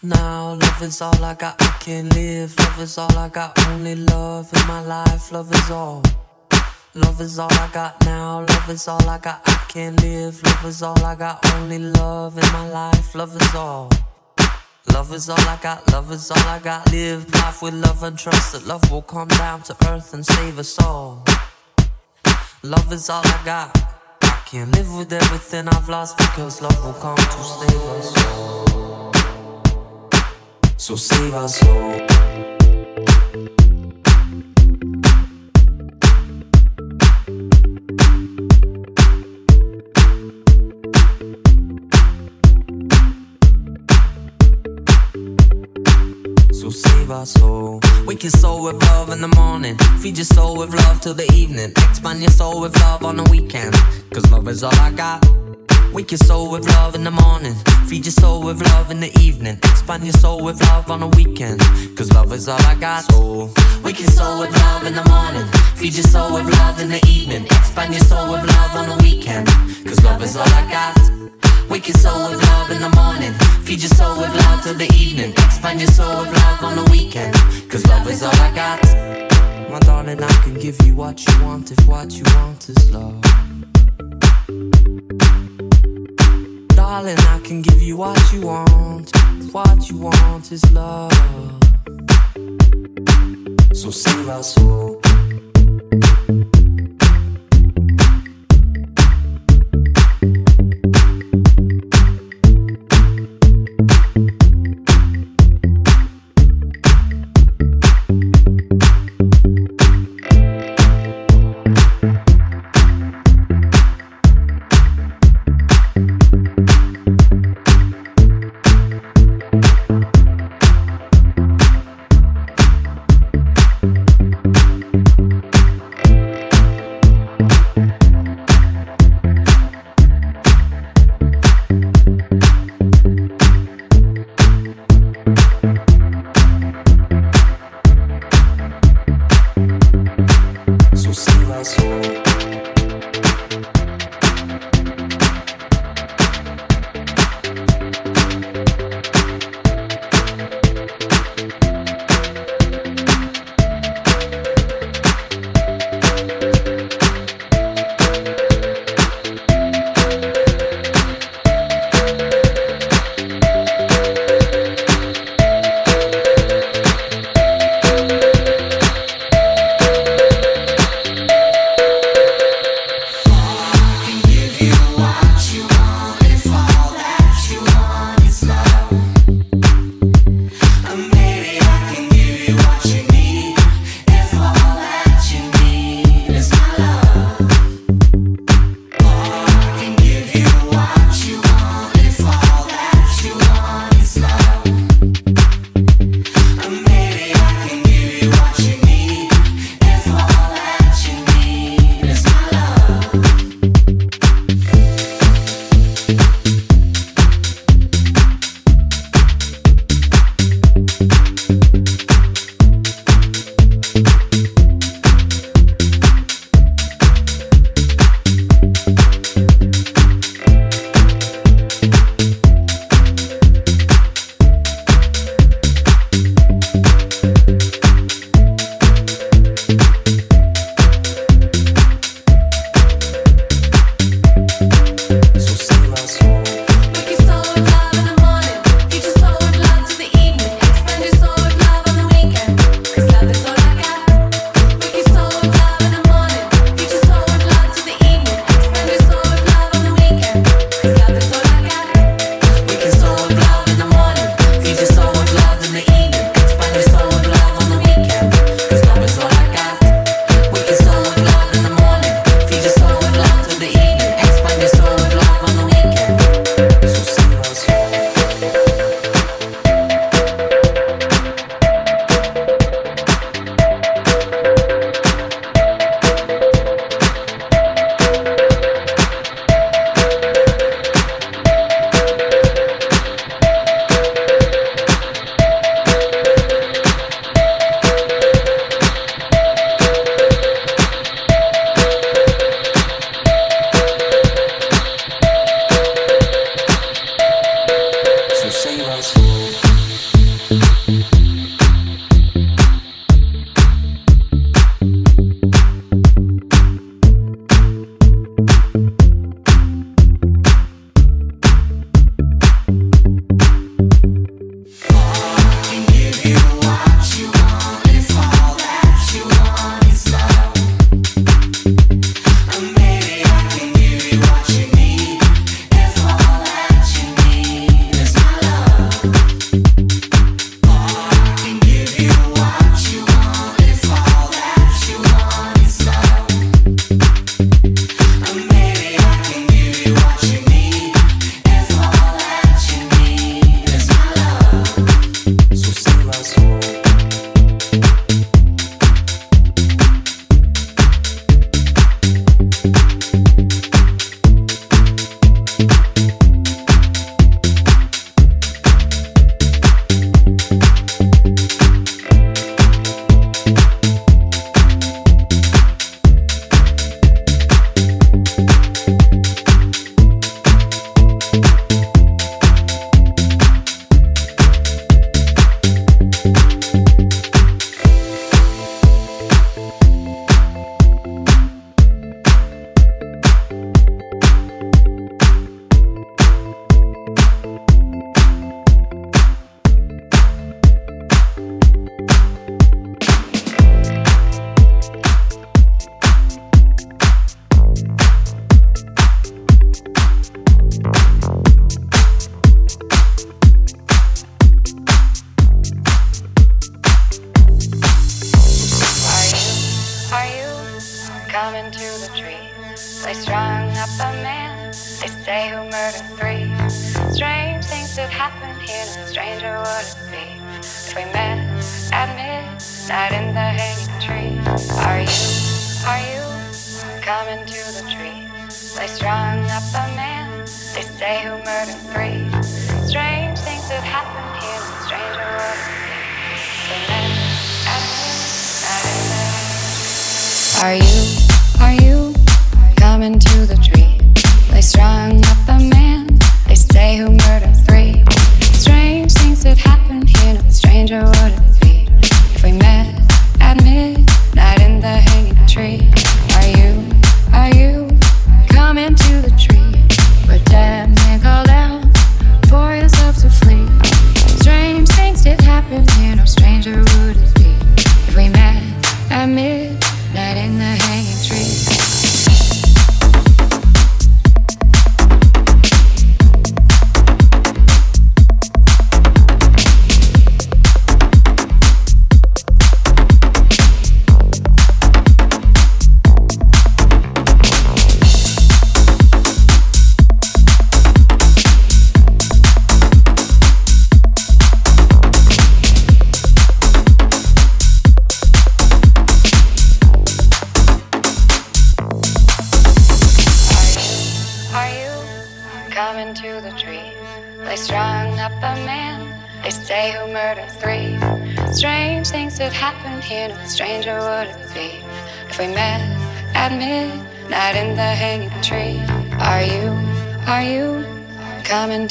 Now love is all I got, I can't live. Love is all I got, only love in my life. Love is all. Love is all I got now. Love is all I got, I can't live. Love is all I got, only love in my life. Love is all. Love is all I got, love is all I got. Live life with love and trust that love will come down to earth and save us all. Love is all I got. I can't live with everything I've lost because love will come to save us all. So save us all. So save our soul. Wake your soul with love in the morning. Feed your soul with love till the evening. Expand your soul with love on the weekend. Cause love is all I got. Wake your soul with love in the morning. Feed your soul with love in the evening. Expand your soul with love on the weekend. Cause love is all I got. So wake your soul with love in the morning. Feed your soul with love in the evening. Expand your soul with love on the weekend. Cause love is all I got. Wake your soul with love in the morning. Feed your soul with love till the evening. Expand your soul with love on the weekend. Cause love is all I got. My darling, I can give you what you want if what you want is love. Darling, I can give you what you want. What you want is love. So save our soul.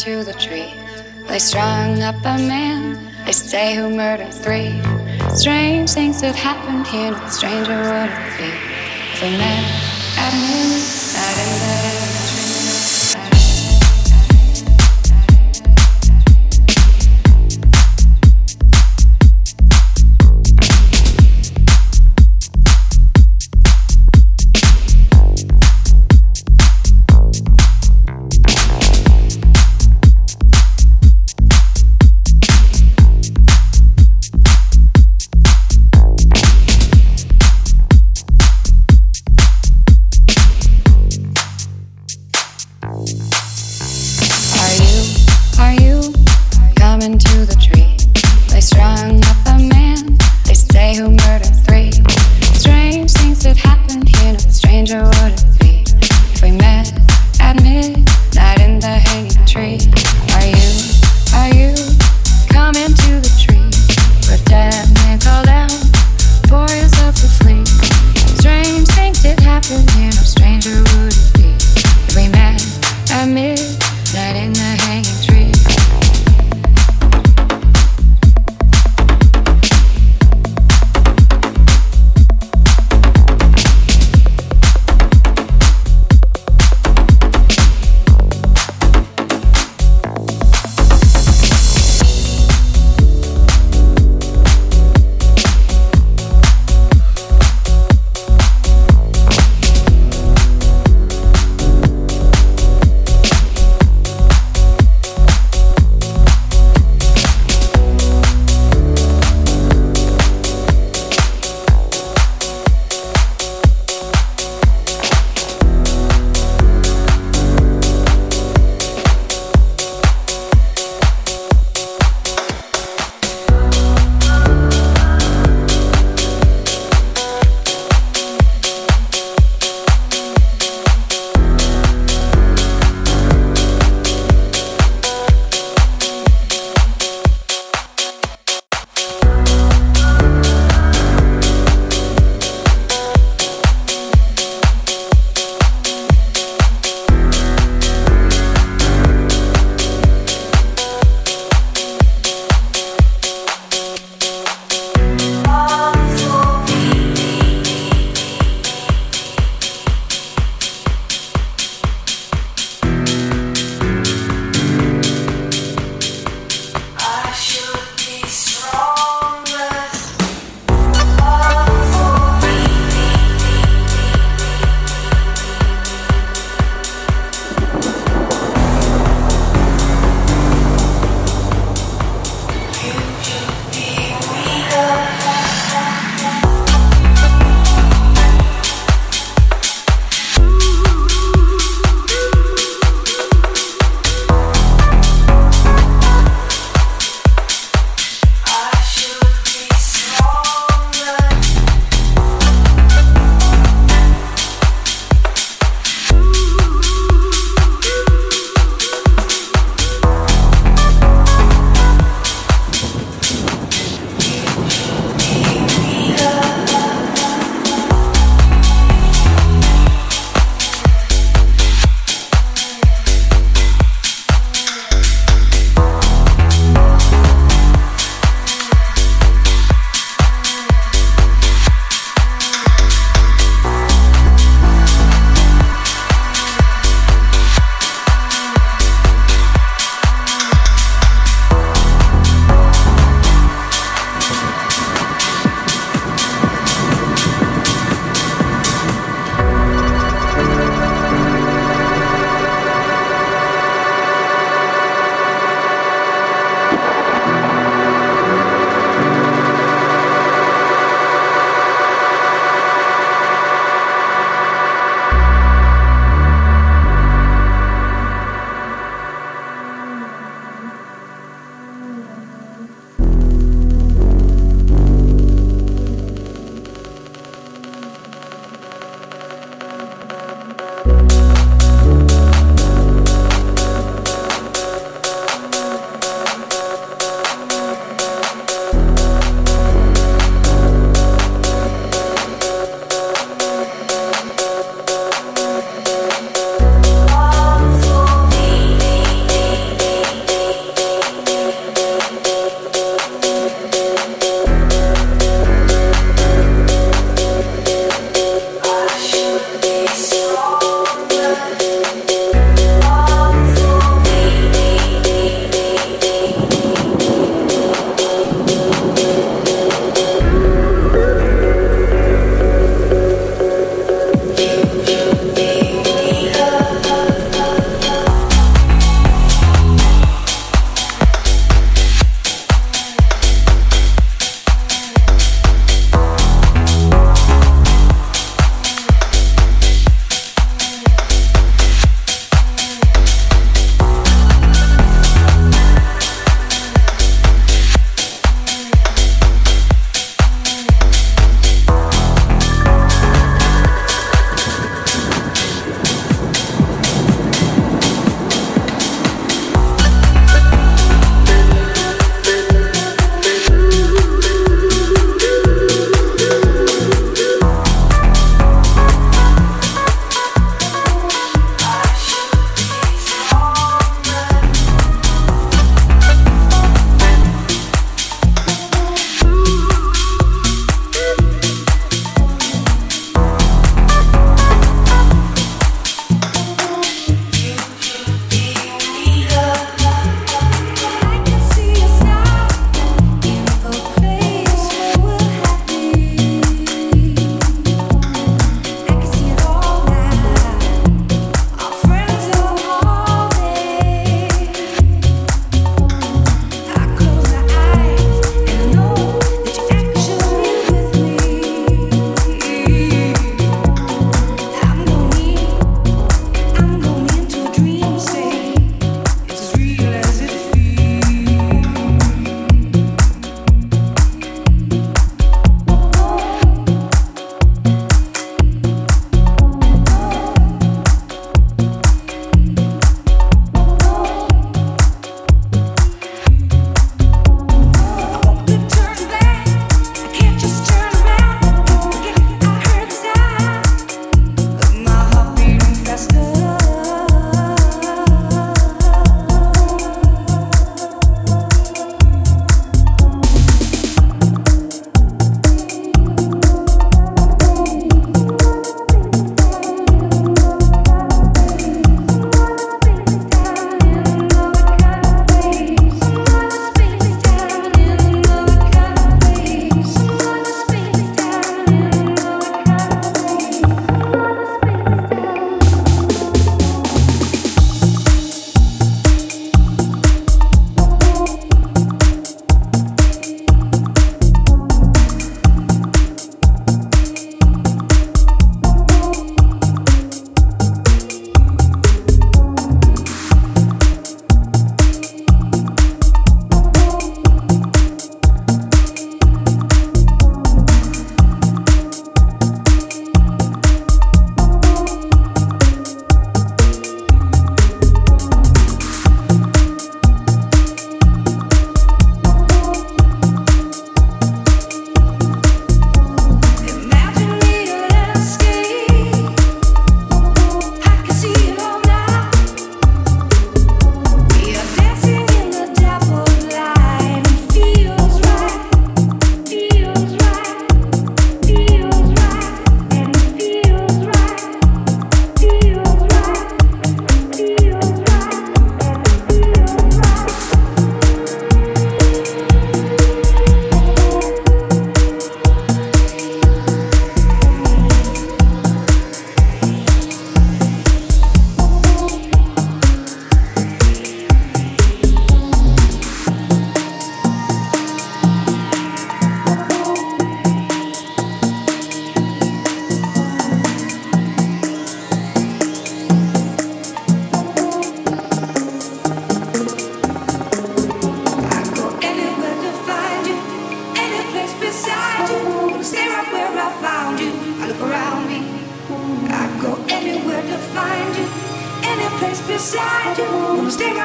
to the tree. They strung up a man, they say who murdered three. Strange things have happened here, no stranger would it be if a man at an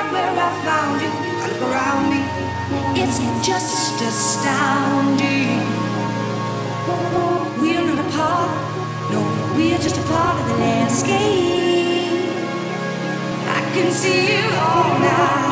right where I found you. I look around me. It's just astounding. We're not apart. No, we're just a part of the landscape. I can see you all night.